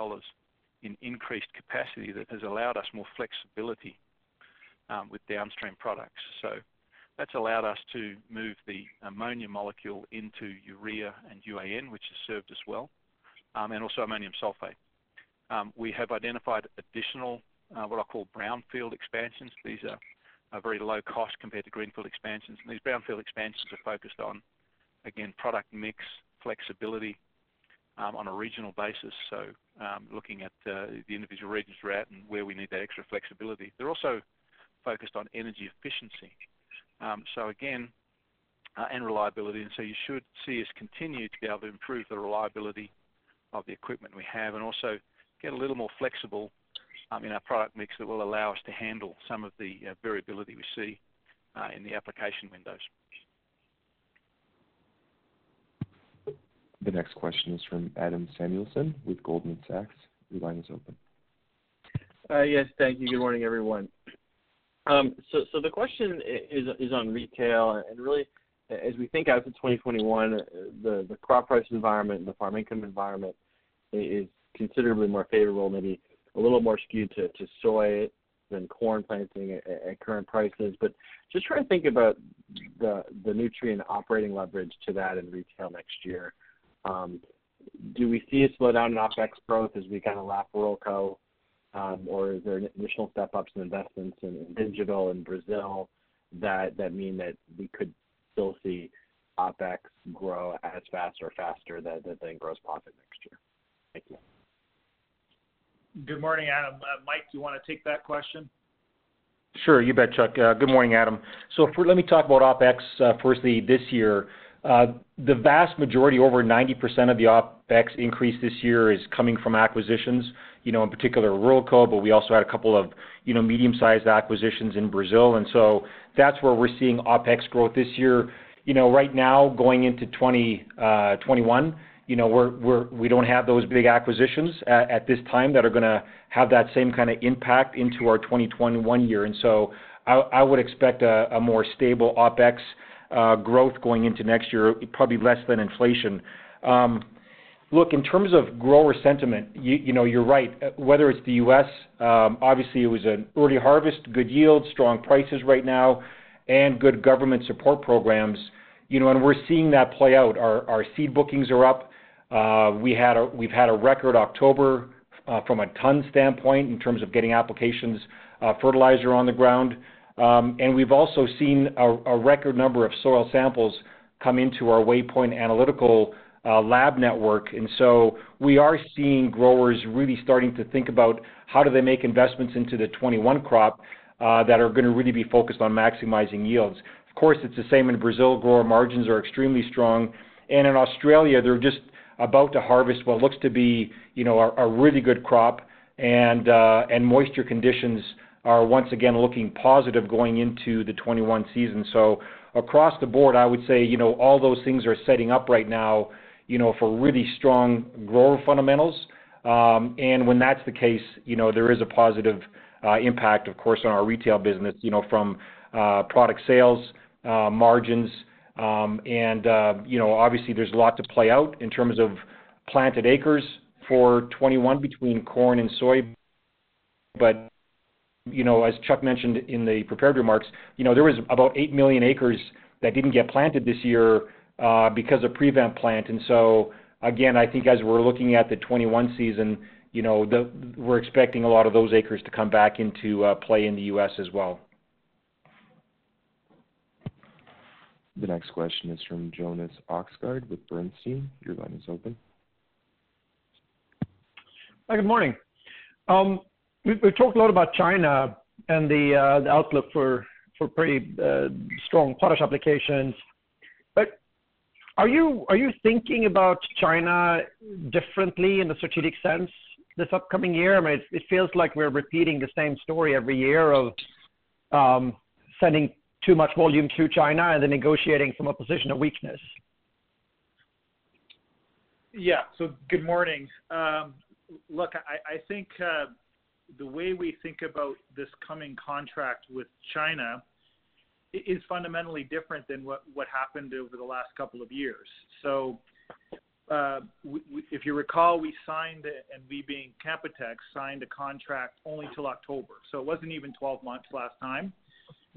in increased capacity that has allowed us more flexibility um, with downstream products. So that's allowed us to move the ammonia molecule into urea and UAN, which has served us well, um, and also ammonium sulfate. We have identified additional, uh, what I call brownfield expansions. These are very low cost compared to greenfield expansions. And These brownfield expansions are focused on, again, product mix, flexibility, um, on a regional basis. So um, looking at uh, the individual regions we're at and where we need that extra flexibility. They're also focused on energy efficiency. Um, so again, uh, and reliability. And so you should see us continue to be able to improve the reliability of the equipment we have and also get a little more flexible Um, in our product mix that will allow us to handle some of the uh, variability we see uh, in the application windows. The next question is from Adam Samuelson with Goldman Sachs. Your line is open. Uh, yes, thank you. Good morning, everyone. Um so the question is is on retail. And really, as we think out to 2021, the crop price environment and the farm income environment is considerably more favorable, maybe a little more skewed to to soy than corn planting at at current prices. But just try to think about the the Nutrien operating leverage to that in retail next year. Um, Do we see a slowdown in OpEx growth as we kind of lap Ruralco? Um, or is there additional step-ups in investments in digital in Brazil that that mean that we could still see OpEx grow as fast or faster than gross profit next year? Thank you. Good morning, Adam. Uh, Mike, do you want to take that question? Sure. You bet, Chuck. Uh, good morning, Adam. So let me talk about OpEx uh, firstly this year. The vast majority, over 90% of the OpEx increase this year is coming from acquisitions, you know, in particular Ruralco, but we also had a couple of you know medium-sized acquisitions in Brazil. And so that's where we're seeing OpEx growth this year. You know, right now, going into 2021, we don't have those big acquisitions at this time that are going to have that same kind of impact into our 2021 year. And so I would expect a more stable OpEx uh, growth going into next year, probably less than inflation. Um, look, in terms of grower sentiment, you know, you're right. Uh, whether it's the U.S., um, obviously it was an early harvest, good yield, strong prices right now, and good government support programs. You know, and we're seeing that play out. Our seed bookings are up. Uh, we've had a record October uh, from a ton standpoint in terms of getting applications, uh, fertilizer on the ground. Um and we've also seen a record number of soil samples come into our Waypoint analytical lab network. And so we are seeing growers really starting to think about how do they make investments into the 2021 crop that are going to really be focused on maximizing yields. Of course, it's the same in Brazil. Grower margins are extremely strong. And in Australia, they're just about to harvest what looks to be you know, a really good crop, and uh and moisture conditions are once again looking positive going into the 2021 season. So across the board, I would say, you know, all those things are setting up right now you know, for really strong grower fundamentals. Um, and when that's the case, you know, there is a positive uh, impact, of course, on our retail business you know, from uh, product sales, uh, margins, Um, and uh you know, obviously there's a lot to play out in terms of planted acres for 2021 between corn and soy. But you know, as Chuck mentioned in the prepared remarks, you know, there was about 8 million acres that didn't get planted this year uh, because of prevent plant. And so again, I think as we're looking at the 2021 season, you know, we're expecting a lot of those acres to come back into uh, play in the U.S. as well. The next question is from Jonas Oxgaard with Bernstein. Your line is open. Hi, good morning. Um, We've talked a lot about China and the uh, outlook for pretty uh, strong potash applications. But are you thinking about China differently in a strategic sense this upcoming year? I mean, it feels like we're repeating the same story every year of um, sending too much volume to China and then negotiating from a position of weakness. Yeah. So good morning. Um, look, I think uh, the way we think about this coming contract with China is fundamentally different than what what happened over the last couple of years. So, uh, if you recall, we signed, and we being Canpotex, signed a contract only till October. So it wasn't even 12 months last time.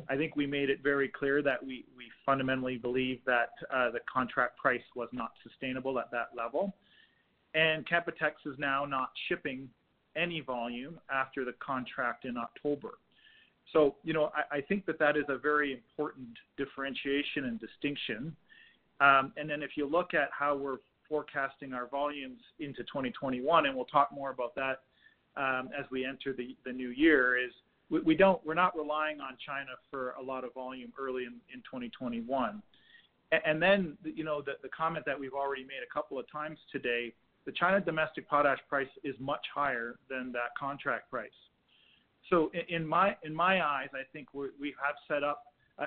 I think we made it very clear that we fundamentally believe that the contract price was not sustainable at that level. Canpotex is now not shipping any volume after the contract in October. So, you know, I think that that is a very important differentiation and distinction. Um, and then if you look at how we're forecasting our volumes into 2021, and we'll talk more about that as we enter the new year, we're not relying on China for a lot of volume early in 2021. And then, You know, the comment that we've already made a couple of times today, the China domestic potash price is much higher than that contract price. So in my eyes, I think we have set up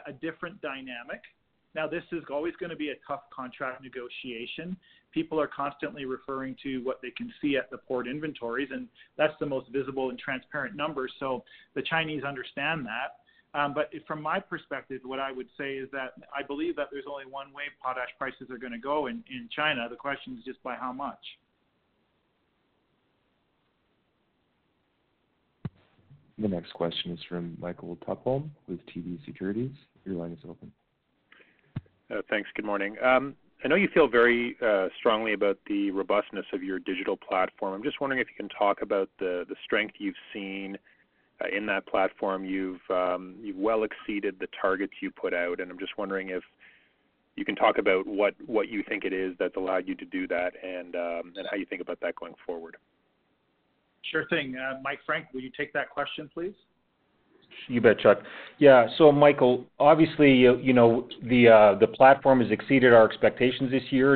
a different dynamic. Now, this is always gonna be a tough contract negotiation. People are constantly referring to what they can see at the port inventories, and that's the most visible and transparent number. So the Chinese understand that. Um, but from my perspective, what I would say is that I believe that there's only one way potash prices are gonna go in China. The question is just by how much. The next question is from Michael Tupholme with TD Securities. Your line is open. Uh, thanks. Good morning. Um, I know you feel very uh, strongly about the robustness of your digital platform. I'm just wondering if you can talk about the strength you've seen uh, in that platform. Um, you've well exceeded the targets you put out, and I'm just wondering if you can talk about what you think it is that's allowed you to do that and, um, and how you think about that going forward. Sure thing. Mike Frank, will you take that question, please? You bet, Chuck. Yeah. So Michael, obviously, you know, uh, the platform has exceeded our expectations this year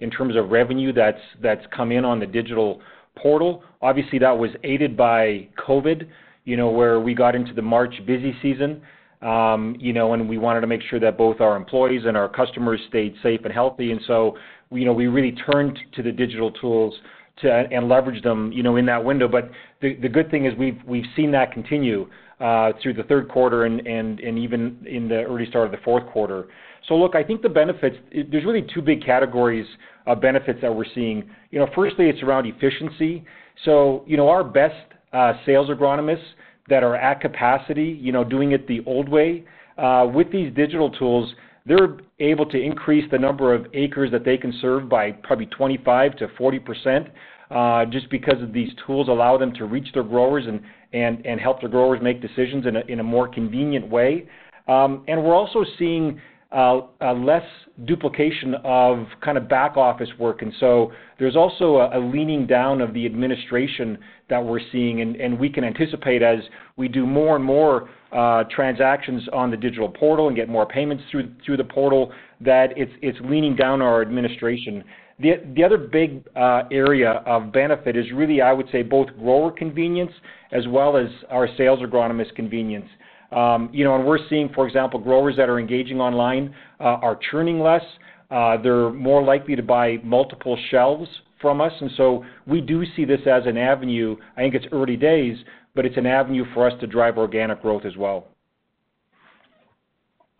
in terms of revenue that's that's come in on the digital portal. Obviously, that was aided by COVID, you know, where we got into the March busy season, um, you know, and we wanted to make sure that both our employees and our customers stayed safe and healthy. And so, you know, we really turned to the digital tools and leveraged them, you know, in that window. But the good thing is we've seen that continue Uh, through the third quarter and even in the early start of the fourth quarter. So look, I think the benefits, there's really two big categories of benefits that we're seeing. You know, firstly, it's around efficiency. So you know, our best uh, sales agronomists that are at capacity, you know, doing it the old way, uh, with these digital tools, they're able to increase the number of acres that they can serve by probably 25%-40%, just because of these tools allow them to reach their growers and help the growers make decisions in a more convenient way. Um, and we're also seeing uh, uh, less duplication of kind of back office work. And so there's also a leaning down of the administration that we're seeing, and we can anticipate as we do more and more uh, transactions on the digital portal and get more payments through through the portal, that it's, it's leaning down our administration. The other big uh, area of benefit is really, I would say, both grower convenience as well as our sales agronomist convenience. Um, you know, and we're seeing, for example, growers that are engaging online uh, are churning less. Uh, they're more likely to buy multiple shelves from us. And so we do see this as an avenue. I think it's early days, but it's an avenue for us to drive organic growth as well.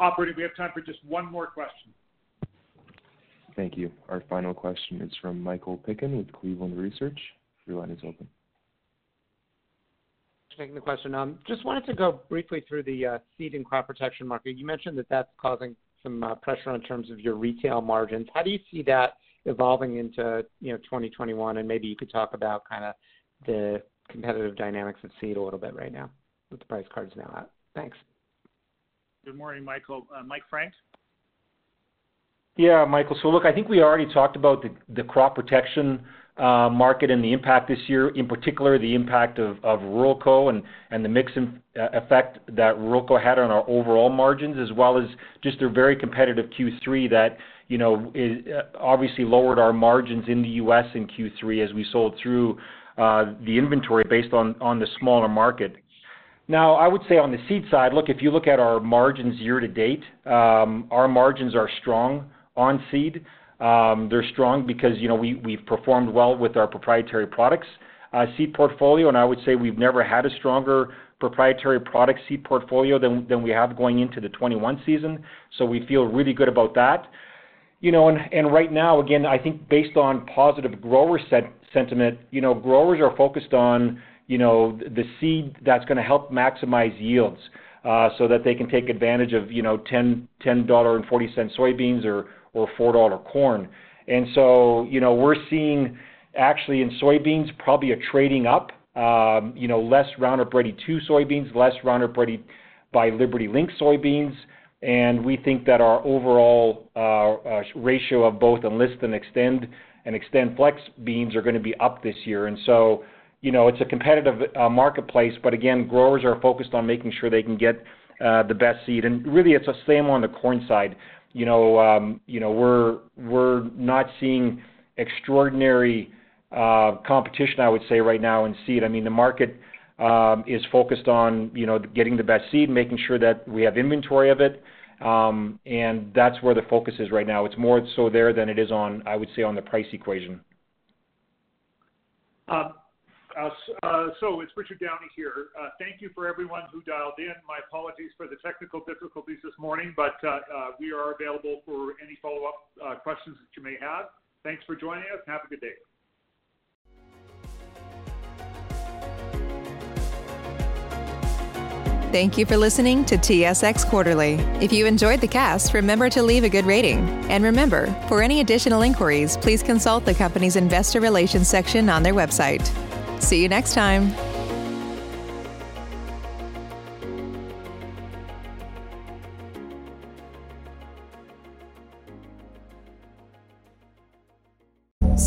Operator, we have time for just one more question. Thank you. Our final question is from Michael Piken with Cleveland Research. Your line is open. Thanks taking the question. Um, just wanted to go briefly through the uh, seed and crop protection market. You mentioned that that's causing some uh, pressure in terms of your retail margins. How do you see that evolving into, you know, 2021? And Maybe you could talk about kinda the competitive dynamics of seed a little bit right now with the price cards now out. Thanks. Good morning, Michael. Uh, Mike Frank? Yeah, Michael. So look, I think we already talked about the crop protection uh, market and the impact this year, in particular, the impact of Ruralco and the mix uh, effect that Ruralco had on our overall margins, as well as just their very competitive Q3 that, you know, uh, obviously lowered our margins in the U.S. in Q3 as we sold through the inventory based on the smaller market. Now, I would say on the seed side, look, if you look at our margins year to date, um, our margins are strong on seed. They're strong because, you know, we've performed well with our proprietary products seed portfolio, and I would say we've never had a stronger proprietary product seed portfolio than we have going into the 2021 season. So we feel really good about that. You know, and right now, again, I think based on positive grower sentiment, you know, growers are focused on, you know, the seed that's gonna help maximize yields. uh, so that they can take advantage of you know $10.40 cent soybeans or or four dollar corn. And so you know we're seeing actually in soybeans probably a trading up. Um, you know less Roundup Ready 2 soybeans, less Roundup Ready by Liberty Link soybeans, and we think that our overall uh, uh, ratio of both Enlist and Xtend and XtendFlex beans are going to be up this year. And so you know, it's a competitive uh, marketplace, but again, growers are focused on making sure they can get uh, the best seed. And really, it's the same on the corn side. You know, um, you know, we're not seeing extraordinary uh, competition, I would say, right now in seed. I mean, the market um, is focused on you know getting the best seed, making sure that we have inventory of it, um, and that's where the focus is right now. It's more so there than it is on, I would say, on the price equation. Uh, uh, so it's Richard Downey here. Uh, thank you for everyone who dialed in. My apologies for the technical difficulties this morning, but we are available for any follow-up questions that you may have. Thanks for joining us, have a good day. Thank you for listening to TSX Quarterly. If you enjoyed the cast, remember to leave a good rating. And remember, for any additional inquiries, please consult the company's investor relations section on their website. See you next time.